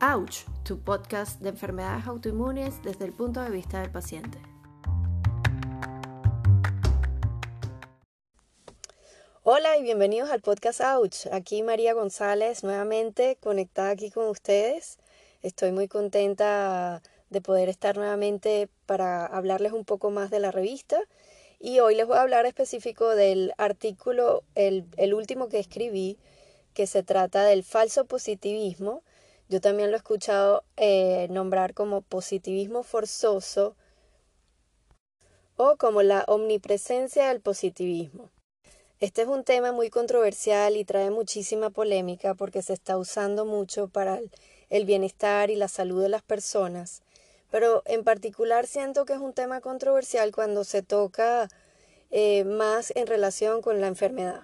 Ouch, tu podcast de enfermedades autoinmunes desde el punto de vista del paciente. Hola y bienvenidos al podcast Ouch. Aquí María González nuevamente conectada aquí con ustedes. Estoy muy contenta de poder estar nuevamente para hablarles un poco más de la revista. Y hoy les voy a hablar específico del artículo, el, el último que escribí, que se trata del falso positivismo yo también lo he escuchado eh, nombrar como positivismo forzoso o como la omnipresencia del positivismo. Este es un tema muy controversial y trae muchísima polémica porque se está usando mucho para el bienestar y la salud de las personas, pero en particular siento que es un tema controversial cuando se toca eh, más en relación con la enfermedad.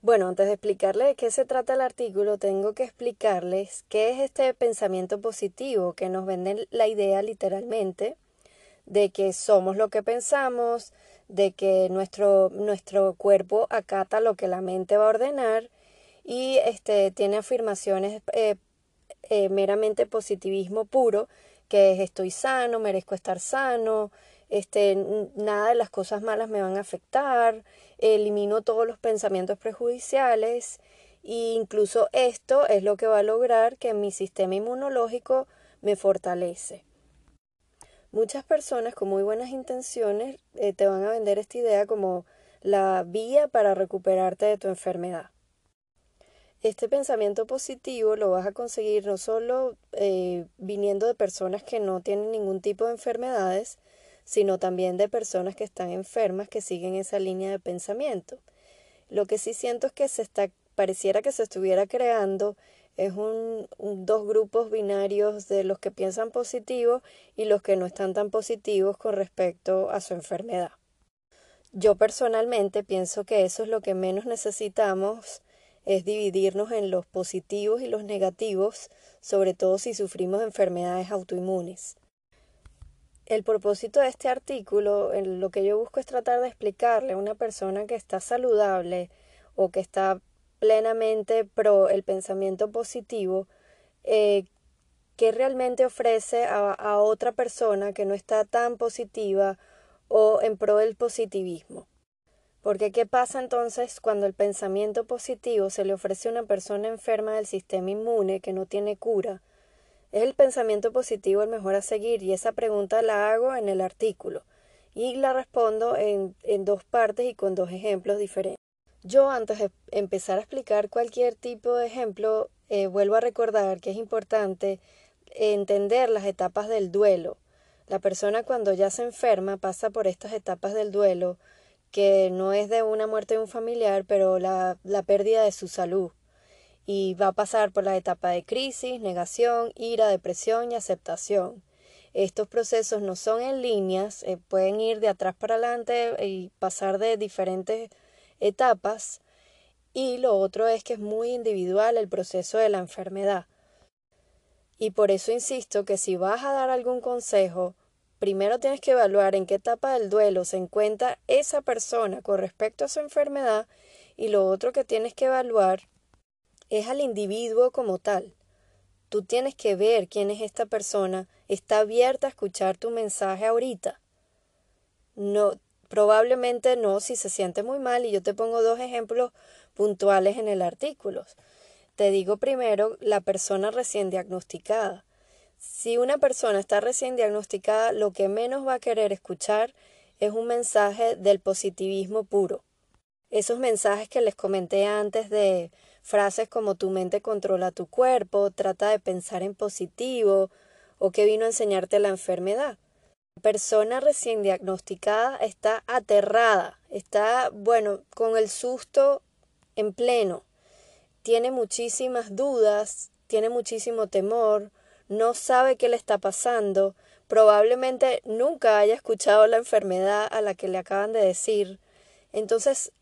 Bueno, antes de explicarles de qué se trata el artículo, tengo que explicarles qué es este pensamiento positivo que nos vende la idea literalmente de que somos lo que pensamos, de que nuestro, nuestro cuerpo acata lo que la mente va a ordenar y este, tiene afirmaciones eh, eh, meramente positivismo puro, que es estoy sano, merezco estar sano, este, nada de las cosas malas me van a afectar, elimino todos los pensamientos prejudiciales e incluso esto es lo que va a lograr que mi sistema inmunológico me fortalece. Muchas personas con muy buenas intenciones eh, te van a vender esta idea como la vía para recuperarte de tu enfermedad. Este pensamiento positivo lo vas a conseguir no solo eh, viniendo de personas que no tienen ningún tipo de enfermedades, sino también de personas que están enfermas que siguen esa línea de pensamiento. Lo que sí siento es que se está, pareciera que se estuviera creando es un, dos grupos binarios de los que piensan positivo y los que no están tan positivos con respecto a su enfermedad. Yo personalmente pienso que eso es lo que menos necesitamos es dividirnos en los positivos y los negativos, sobre todo si sufrimos enfermedades autoinmunes. El propósito de este artículo, lo que yo busco es tratar de explicarle a una persona que está saludable o que está plenamente pro el pensamiento positivo, eh, que realmente ofrece a, a otra persona que no está tan positiva o en pro del positivismo. Porque ¿qué pasa entonces cuando el pensamiento positivo se le ofrece a una persona enferma del sistema inmune que no tiene cura ¿Es el pensamiento positivo el mejor a seguir? Y esa pregunta la hago en el artículo y la respondo en, en dos partes y con dos ejemplos diferentes. Yo antes de empezar a explicar cualquier tipo de ejemplo, eh, vuelvo a recordar que es importante entender las etapas del duelo. La persona cuando ya se enferma pasa por estas etapas del duelo, que no es de una muerte de un familiar, pero la, la pérdida de su salud y va a pasar por la etapa de crisis, negación, ira, depresión y aceptación. Estos procesos no son en líneas, eh, pueden ir de atrás para adelante y pasar de diferentes etapas. Y lo otro es que es muy individual el proceso de la enfermedad. Y por eso insisto que si vas a dar algún consejo, primero tienes que evaluar en qué etapa del duelo se encuentra esa persona con respecto a su enfermedad y lo otro que tienes que evaluar es al individuo como tal. Tú tienes que ver quién es esta persona, está abierta a escuchar tu mensaje ahorita. No, probablemente no si se siente muy mal y yo te pongo dos ejemplos puntuales en el artículo. Te digo primero la persona recién diagnosticada. Si una persona está recién diagnosticada, lo que menos va a querer escuchar es un mensaje del positivismo puro. Esos mensajes que les comenté antes de Frases como tu mente controla tu cuerpo, trata de pensar en positivo o que vino a enseñarte la enfermedad. La persona recién diagnosticada está aterrada, está, bueno, con el susto en pleno. Tiene muchísimas dudas, tiene muchísimo temor, no sabe qué le está pasando, probablemente nunca haya escuchado la enfermedad a la que le acaban de decir. Entonces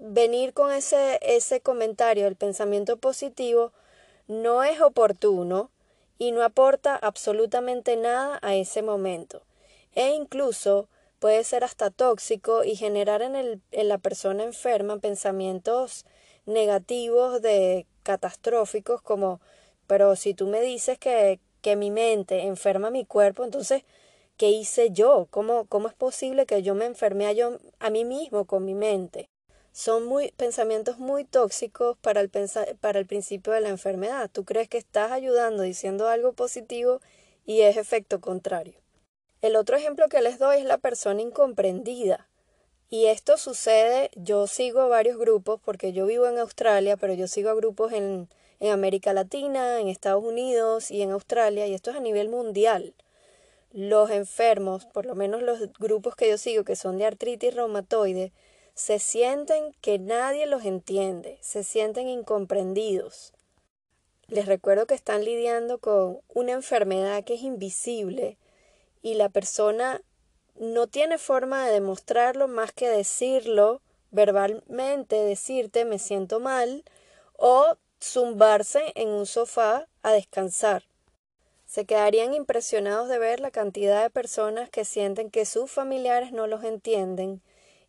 venir con ese, ese comentario del pensamiento positivo no es oportuno y no aporta absolutamente nada a ese momento. E incluso puede ser hasta tóxico y generar en, el, en la persona enferma pensamientos negativos de catastróficos como pero si tú me dices que, que mi mente enferma mi cuerpo, entonces, ¿qué hice yo? ¿Cómo, cómo es posible que yo me enferme a, yo, a mí mismo con mi mente? Son muy, pensamientos muy tóxicos para el, para el principio de la enfermedad. Tú crees que estás ayudando diciendo algo positivo y es efecto contrario. El otro ejemplo que les doy es la persona incomprendida. Y esto sucede, yo sigo varios grupos porque yo vivo en Australia, pero yo sigo a grupos en, en América Latina, en Estados Unidos y en Australia, y esto es a nivel mundial. Los enfermos, por lo menos los grupos que yo sigo, que son de artritis reumatoide, se sienten que nadie los entiende, se sienten incomprendidos. Les recuerdo que están lidiando con una enfermedad que es invisible y la persona no tiene forma de demostrarlo más que decirlo verbalmente, decirte me siento mal o zumbarse en un sofá a descansar. Se quedarían impresionados de ver la cantidad de personas que sienten que sus familiares no los entienden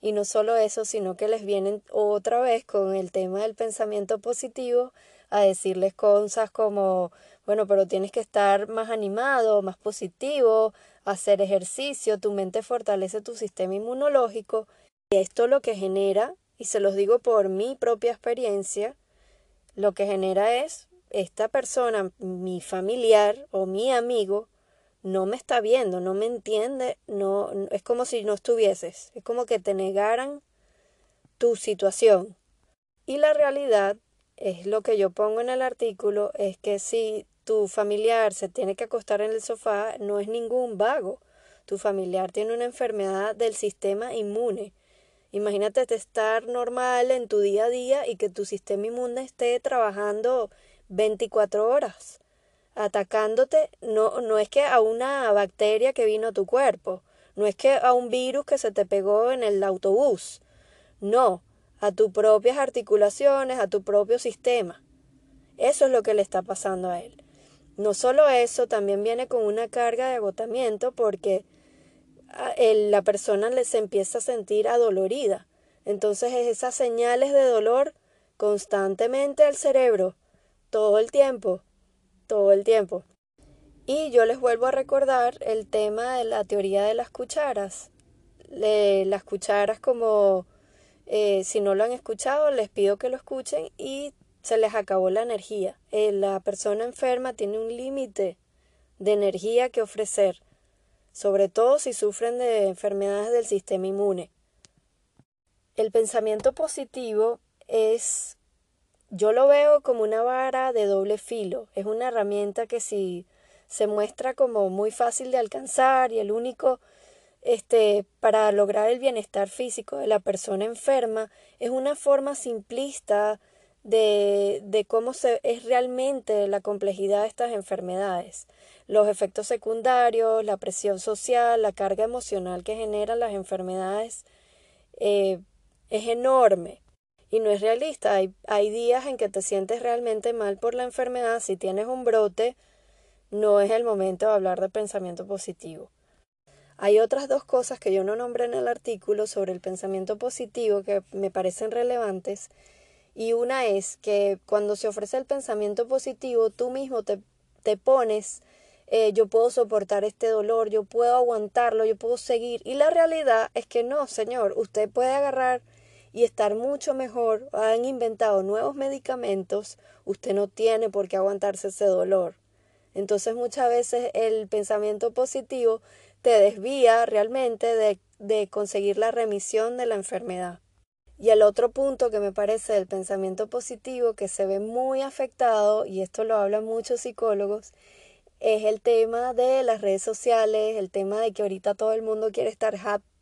y no solo eso, sino que les vienen otra vez con el tema del pensamiento positivo a decirles cosas como, bueno, pero tienes que estar más animado, más positivo, hacer ejercicio, tu mente fortalece tu sistema inmunológico. Y esto lo que genera, y se los digo por mi propia experiencia, lo que genera es esta persona, mi familiar o mi amigo, no me está viendo, no me entiende, no es como si no estuvieses, es como que te negaran tu situación. Y la realidad es lo que yo pongo en el artículo, es que si tu familiar se tiene que acostar en el sofá, no es ningún vago. Tu familiar tiene una enfermedad del sistema inmune. Imagínate estar normal en tu día a día y que tu sistema inmune esté trabajando 24 horas, atacándote. No, no es que a una bacteria que vino a tu cuerpo, no es que a un virus que se te pegó en el autobús. No, a tus propias articulaciones, a tu propio sistema. Eso es lo que le está pasando a él. No solo eso, también viene con una carga de agotamiento porque la persona se empieza a sentir adolorida. Entonces esas señales de dolor constantemente al cerebro, todo el tiempo, todo el tiempo. Y yo les vuelvo a recordar el tema de la teoría de las cucharas. las cucharas como eh, si no lo han escuchado, les pido que lo escuchen y se les acabó la energía. Eh, la persona enferma tiene un límite de energía que ofrecer, sobre todo si sufren de enfermedades del sistema inmune. El pensamiento positivo es, yo lo veo como una vara de doble filo, es una herramienta que si se muestra como muy fácil de alcanzar y el único este, para lograr el bienestar físico de la persona enferma es una forma simplista de, de cómo se, es realmente la complejidad de estas enfermedades, los efectos secundarios, la presión social, la carga emocional que generan las enfermedades eh, es enorme y no es realista. Hay, hay días en que te sientes realmente mal por la enfermedad, si tienes un brote, no es el momento de hablar de pensamiento positivo. Hay otras dos cosas que yo no nombré en el artículo sobre el pensamiento positivo que me parecen relevantes. Y una es que cuando se ofrece el pensamiento positivo, tú mismo te, te pones, eh, yo puedo soportar este dolor, yo puedo aguantarlo, yo puedo seguir. Y la realidad es que no, señor, usted puede agarrar y estar mucho mejor. Han inventado nuevos medicamentos, usted no tiene por qué aguantarse ese dolor. Entonces muchas veces el pensamiento positivo te desvía realmente de, de conseguir la remisión de la enfermedad. Y el otro punto que me parece del pensamiento positivo que se ve muy afectado, y esto lo hablan muchos psicólogos, es el tema de las redes sociales, el tema de que ahorita todo el mundo quiere estar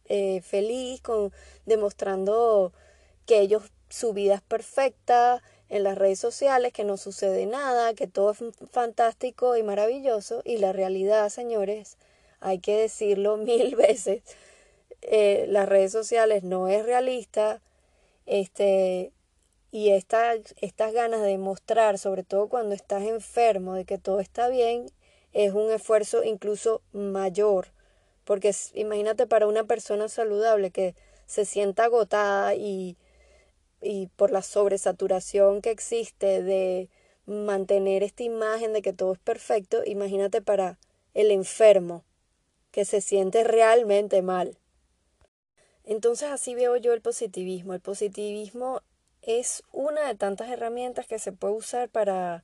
eh, feliz, con, demostrando que ellos su vida es perfecta en las redes sociales, que no sucede nada, que todo es fantástico y maravilloso, y la realidad, señores, hay que decirlo mil veces, eh, las redes sociales no es realista, este, y esta, estas ganas de mostrar, sobre todo cuando estás enfermo, de que todo está bien, es un esfuerzo incluso mayor, porque imagínate para una persona saludable que se sienta agotada y, y por la sobresaturación que existe de, mantener esta imagen de que todo es perfecto, imagínate para el enfermo que se siente realmente mal. Entonces así veo yo el positivismo. El positivismo es una de tantas herramientas que se puede usar para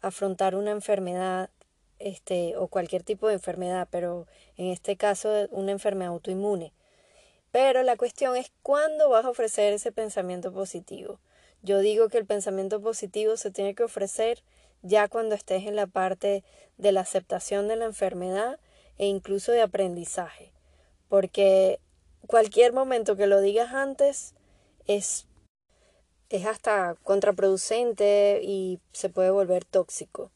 afrontar una enfermedad este, o cualquier tipo de enfermedad, pero en este caso una enfermedad autoinmune. Pero la cuestión es cuándo vas a ofrecer ese pensamiento positivo. Yo digo que el pensamiento positivo se tiene que ofrecer ya cuando estés en la parte de la aceptación de la enfermedad e incluso de aprendizaje, porque cualquier momento que lo digas antes es, es hasta contraproducente y se puede volver tóxico.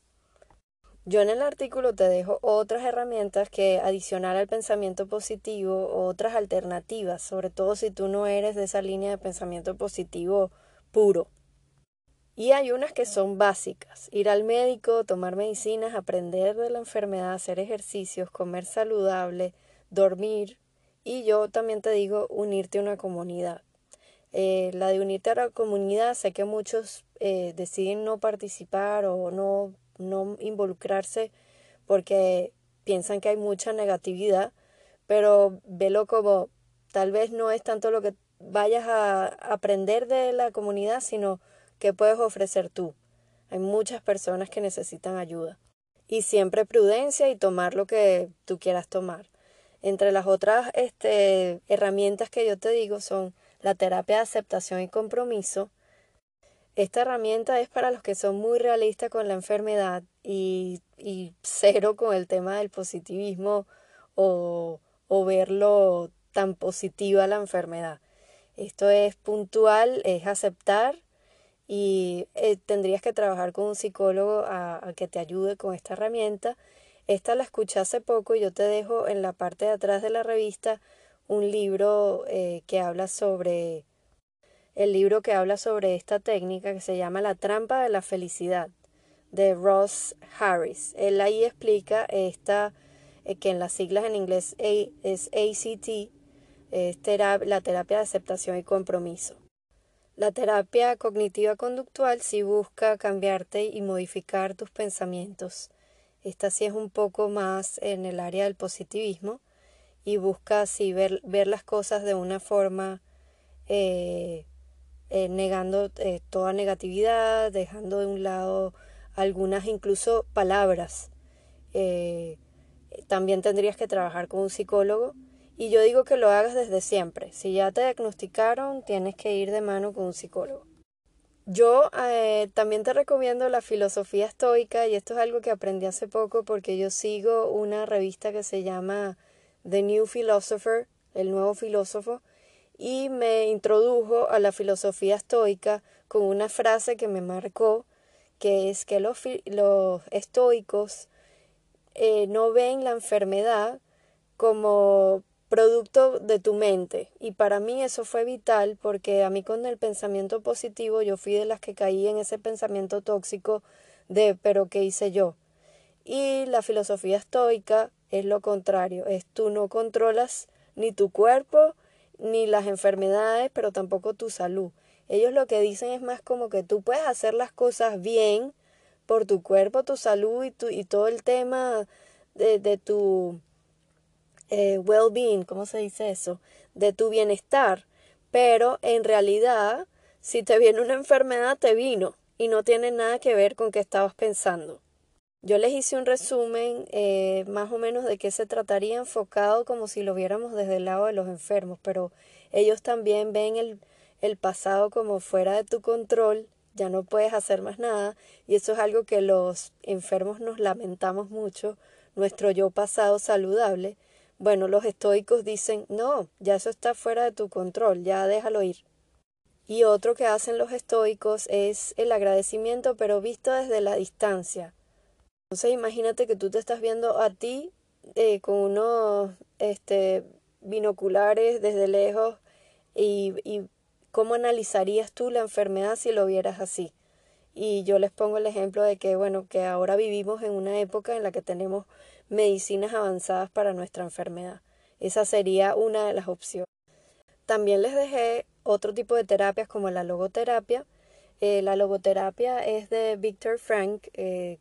Yo en el artículo te dejo otras herramientas que adicionar al pensamiento positivo, otras alternativas, sobre todo si tú no eres de esa línea de pensamiento positivo puro. Y hay unas que son básicas, ir al médico, tomar medicinas, aprender de la enfermedad, hacer ejercicios, comer saludable, dormir, y yo también te digo unirte a una comunidad. Eh, la de unirte a la comunidad, sé que muchos eh, deciden no participar o no, no involucrarse porque piensan que hay mucha negatividad, pero velo como tal vez no es tanto lo que vayas a aprender de la comunidad, sino que puedes ofrecer tú. Hay muchas personas que necesitan ayuda. Y siempre prudencia y tomar lo que tú quieras tomar. Entre las otras este, herramientas que yo te digo son la terapia de aceptación y compromiso. Esta herramienta es para los que son muy realistas con la enfermedad y, cero con el tema del positivismo o, verlo tan positiva la enfermedad. Esto es puntual, es aceptar y eh, tendrías que trabajar con un psicólogo a, a, que te ayude con esta herramienta esta la escuché hace poco y yo te dejo en la parte de atrás de la revista un libro eh, que habla sobre el libro que habla sobre esta técnica que se llama La trampa de la felicidad de Ross Harris. Él ahí explica esta eh, que en las siglas en inglés es ACT, es la terapia de aceptación y compromiso. La terapia cognitiva conductual sí busca cambiarte y modificar tus pensamientos esta sí es un poco más en el área del positivismo y busca así ver, ver las cosas de una forma eh, eh, negando eh, toda negatividad, dejando de un lado algunas incluso palabras. también tendrías que trabajar con un psicólogo y yo digo que lo hagas desde siempre. Si ya te diagnosticaron, tienes que ir de mano con un psicólogo. Yo eh, también te recomiendo la filosofía estoica y esto es algo que aprendí hace poco porque yo sigo una revista que se llama The New Philosopher, el nuevo filósofo, y me introdujo a la filosofía estoica con una frase que me marcó, que es que los, los estoicos eh, no ven la enfermedad como producto de tu mente. Y para mí eso fue vital porque a mí con el pensamiento positivo yo fui de las que caí en ese pensamiento tóxico de pero ¿qué hice yo? Y la filosofía estoica es lo contrario, es tú no controlas ni tu cuerpo ni las enfermedades, pero tampoco tu salud. Ellos lo que dicen es más como que tú puedes hacer las cosas bien por tu cuerpo, tu salud y, tu, y todo el tema de, de tu eh, well-being, ¿cómo se dice eso? De tu bienestar. Pero en realidad, si te viene una enfermedad, te vino y no tiene nada que ver con qué estabas pensando. Yo les hice un resumen eh, más o menos de qué se trataría enfocado como si lo viéramos desde el lado de los enfermos, pero ellos también ven el, el pasado como fuera de tu control, ya no puedes hacer más nada y eso es algo que los enfermos nos lamentamos mucho, nuestro yo pasado saludable, bueno, los estoicos dicen, no, ya eso está fuera de tu control, ya déjalo ir. Y otro que hacen los estoicos es el agradecimiento, pero visto desde la distancia. Entonces imagínate que tú te estás viendo a ti eh, con unos este, binoculares desde lejos y, y cómo analizarías tú la enfermedad si lo vieras así. Y yo les pongo el ejemplo de que, bueno, que ahora vivimos en una época en la que tenemos medicinas avanzadas para nuestra enfermedad. Esa sería una de las opciones. También les dejé otro tipo de terapias como la logoterapia. Eh, la logoterapia es de Viktor Frank, eh,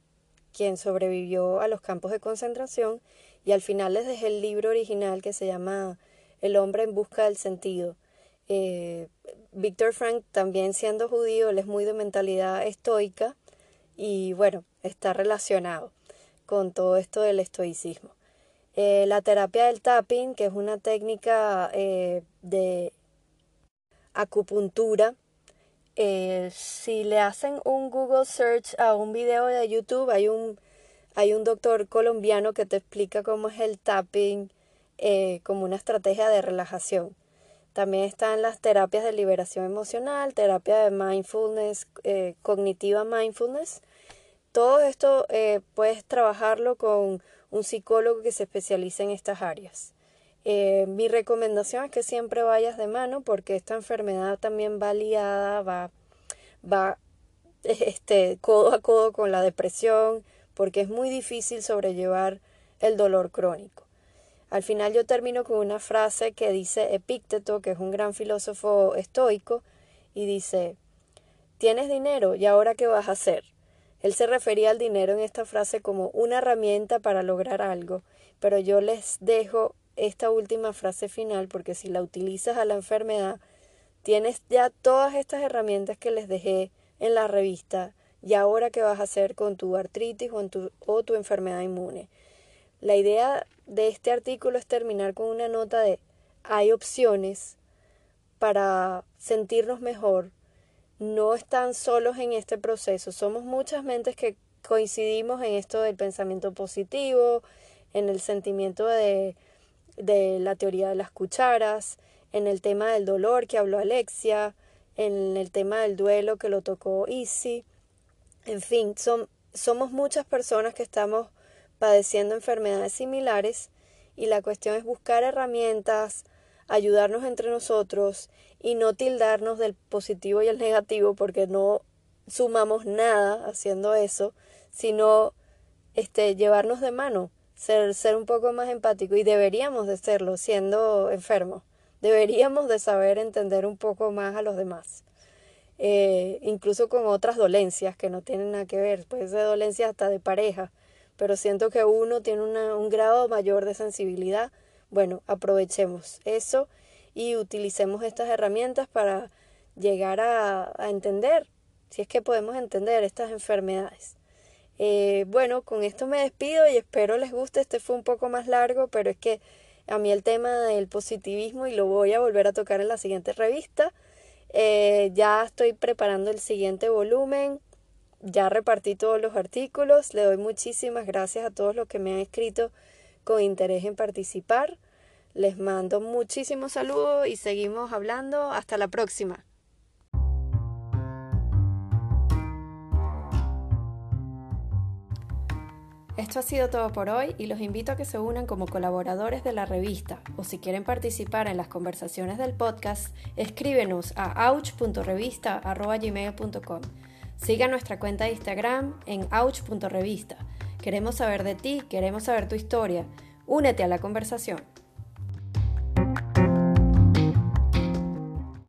quien sobrevivió a los campos de concentración y al final les dejé el libro original que se llama El hombre en busca del sentido. Eh, Viktor Frank, también siendo judío, él es muy de mentalidad estoica y bueno, está relacionado con todo esto del estoicismo. Eh, la terapia del tapping, que es una técnica eh, de acupuntura, eh, si le hacen un Google search a un video de YouTube, hay un, hay un doctor colombiano que te explica cómo es el tapping como una estrategia de relajación. También están las terapias de liberación emocional, terapia de mindfulness, cognitiva mindfulness. Todo esto puedes trabajarlo con un psicólogo que se especialice en estas áreas. Eh, mi recomendación es que siempre vayas de mano porque esta enfermedad también va liada, va, va este, codo a codo con la depresión, porque es muy difícil sobrellevar el dolor crónico. Al final yo termino con una frase que dice Epícteto, que es un gran filósofo estoico, y dice, tienes dinero y ahora qué vas a hacer? Él se refería al dinero en esta frase como una herramienta para lograr algo, pero yo les dejo esta última frase final porque si la utilizas a la enfermedad, tienes ya todas estas herramientas que les dejé en la revista y ahora qué vas a hacer con tu artritis o, tu, o tu enfermedad inmune. La idea de este artículo es terminar con una nota de hay opciones para sentirnos mejor, no están solos en este proceso. Somos muchas mentes que coincidimos en esto del pensamiento positivo, en el sentimiento de, de la teoría de las cucharas, en el tema del dolor que habló Alexia, en el tema del duelo que lo tocó Easy. En fin, son, somos muchas personas que estamos padeciendo enfermedades similares y la cuestión es buscar herramientas, ayudarnos entre nosotros y no tildarnos del positivo y el negativo porque no sumamos nada haciendo eso, sino este llevarnos de mano, ser, ser un poco más empático y deberíamos de serlo siendo enfermos. Deberíamos de saber entender un poco más a los demás. Eh, incluso con otras dolencias que no tienen nada que ver, puede ser dolencias hasta de pareja, pero siento que uno tiene un grado mayor de sensibilidad bueno, aprovechemos eso y utilicemos estas herramientas para llegar a, entender, si es que podemos entender estas enfermedades. Eh, bueno, con esto me despido y espero les guste. Este fue un poco más largo, pero es que a mí el tema del positivismo y lo voy a volver a tocar en la siguiente revista. Eh, ya estoy preparando el siguiente volumen. Ya repartí todos los artículos. Le doy muchísimas gracias a todos los que me han escrito con interés en participar. Les mando muchísimos saludos y seguimos hablando. Hasta la próxima. Esto ha sido todo por hoy y los invito a que se unan como colaboradores de la revista o si quieren participar en las conversaciones del podcast, escríbenos a ouch.revista.gmail.com. Siga nuestra cuenta de Instagram en ouch.revista. Queremos saber de ti, queremos saber tu historia. Únete a la conversación.